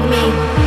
with me.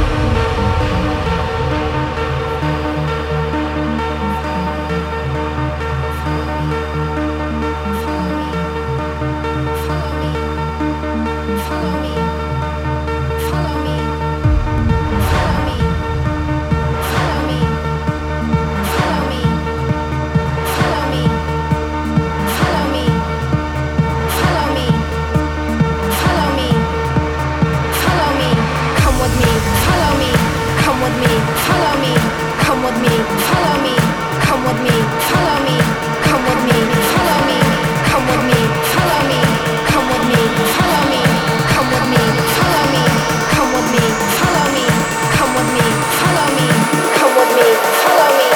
me, follow me, come with me, follow me, come with me, follow me, come with me, follow me, come with me, follow me, come with me, follow me, come with me, follow me, come with me, follow me, come with me, follow me,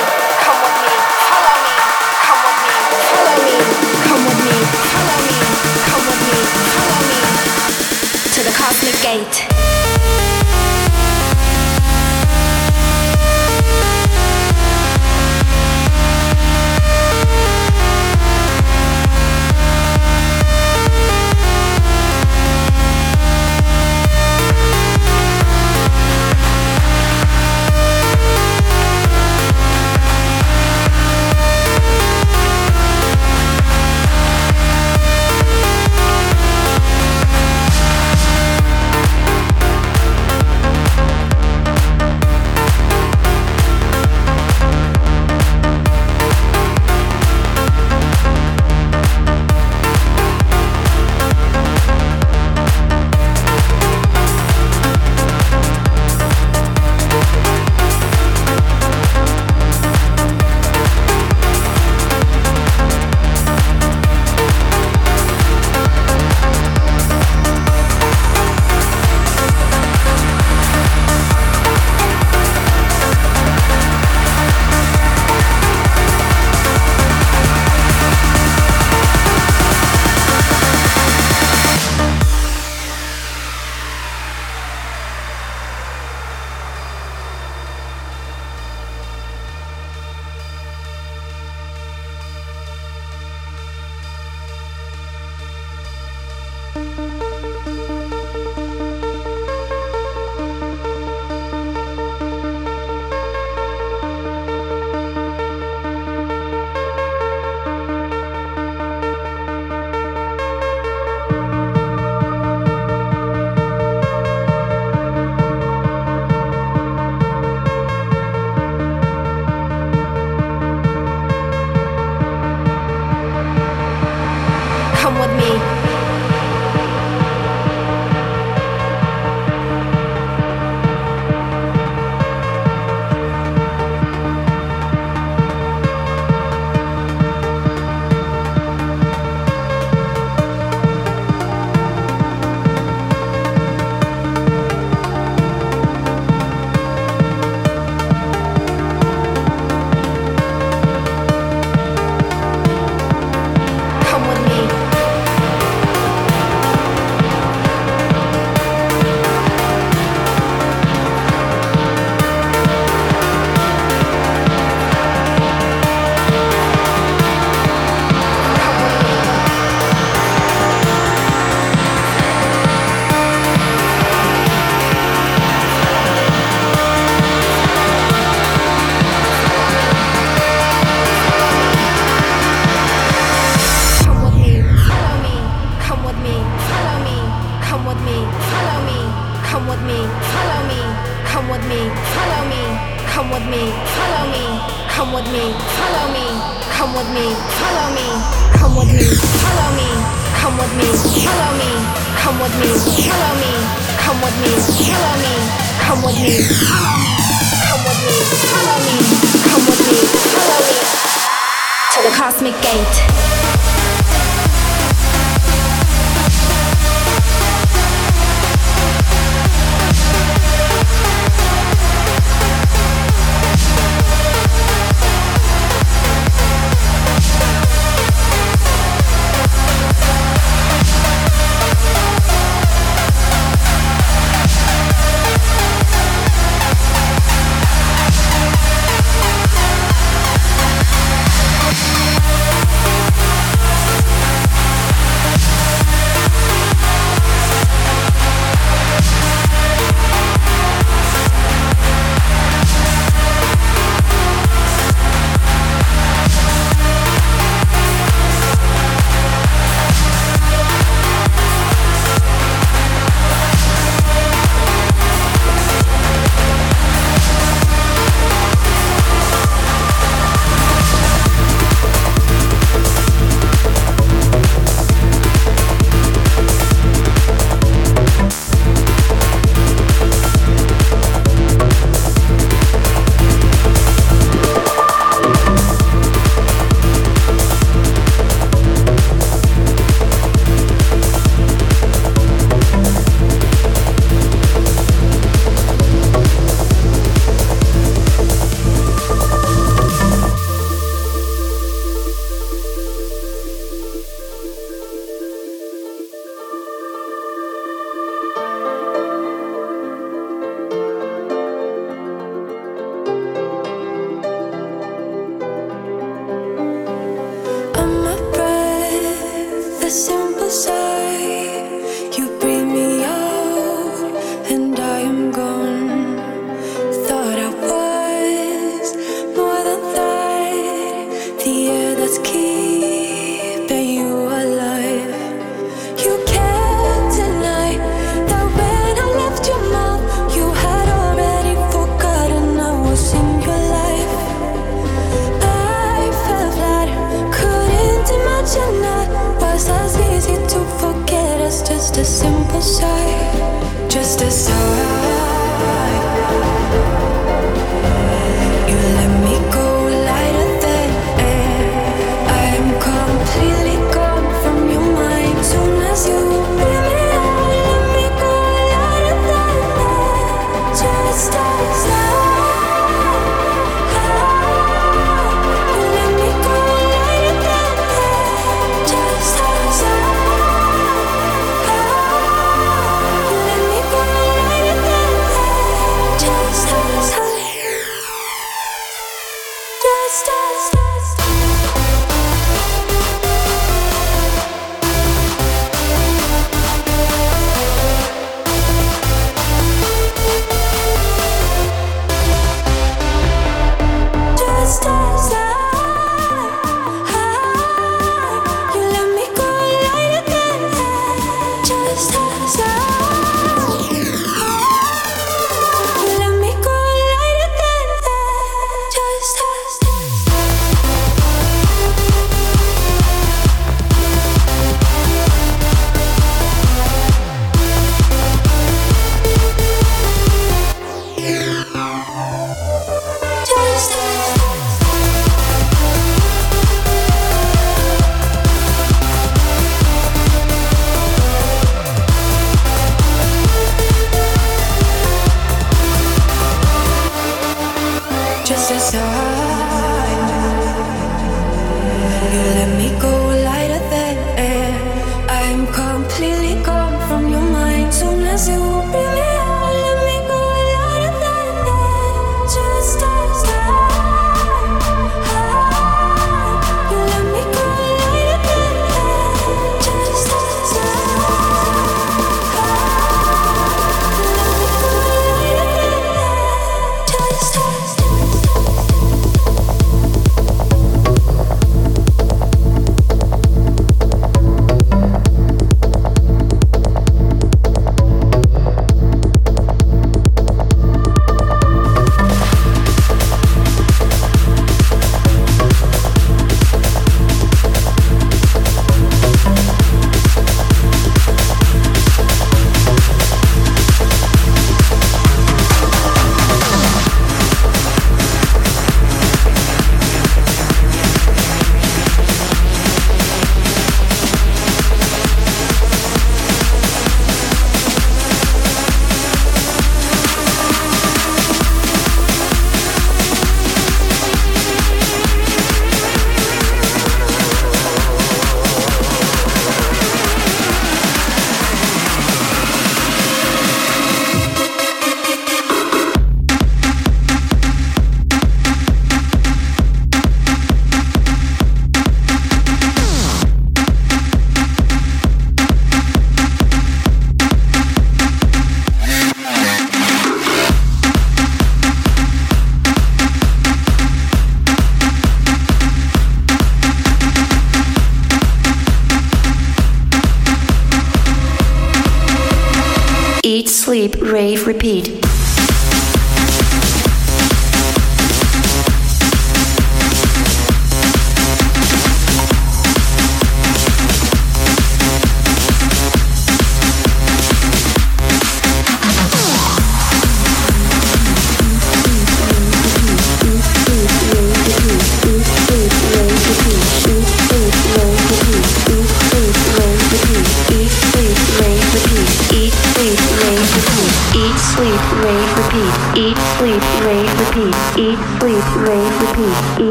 come with me, follow me, come with me, follow me, come with me, follow me, come with me, follow me to the cosmic gate.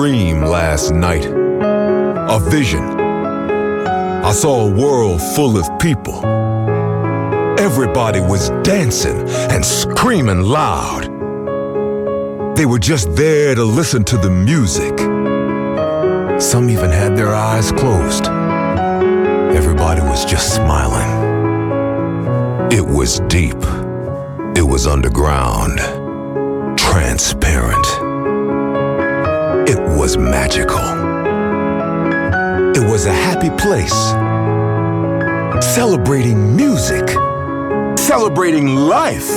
Dream last night, a vision. I saw a world full of people. Everybody was dancing and screaming loud. They were just there to listen to the music. Some even had their eyes closed. Everybody was just smiling. It was deep. It was underground. Transparent. It was magical. It was a happy place. Celebrating music. Celebrating life.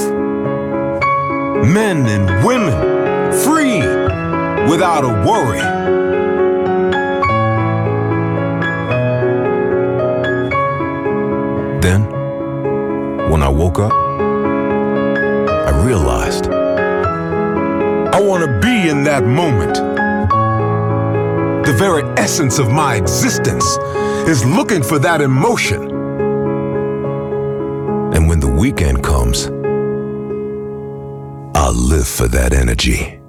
Men and women free without a worry. Then, when I woke up, I realized I want to be in that moment. The very essence of my existence is looking for that emotion. And when the weekend comes, I'll live for that energy.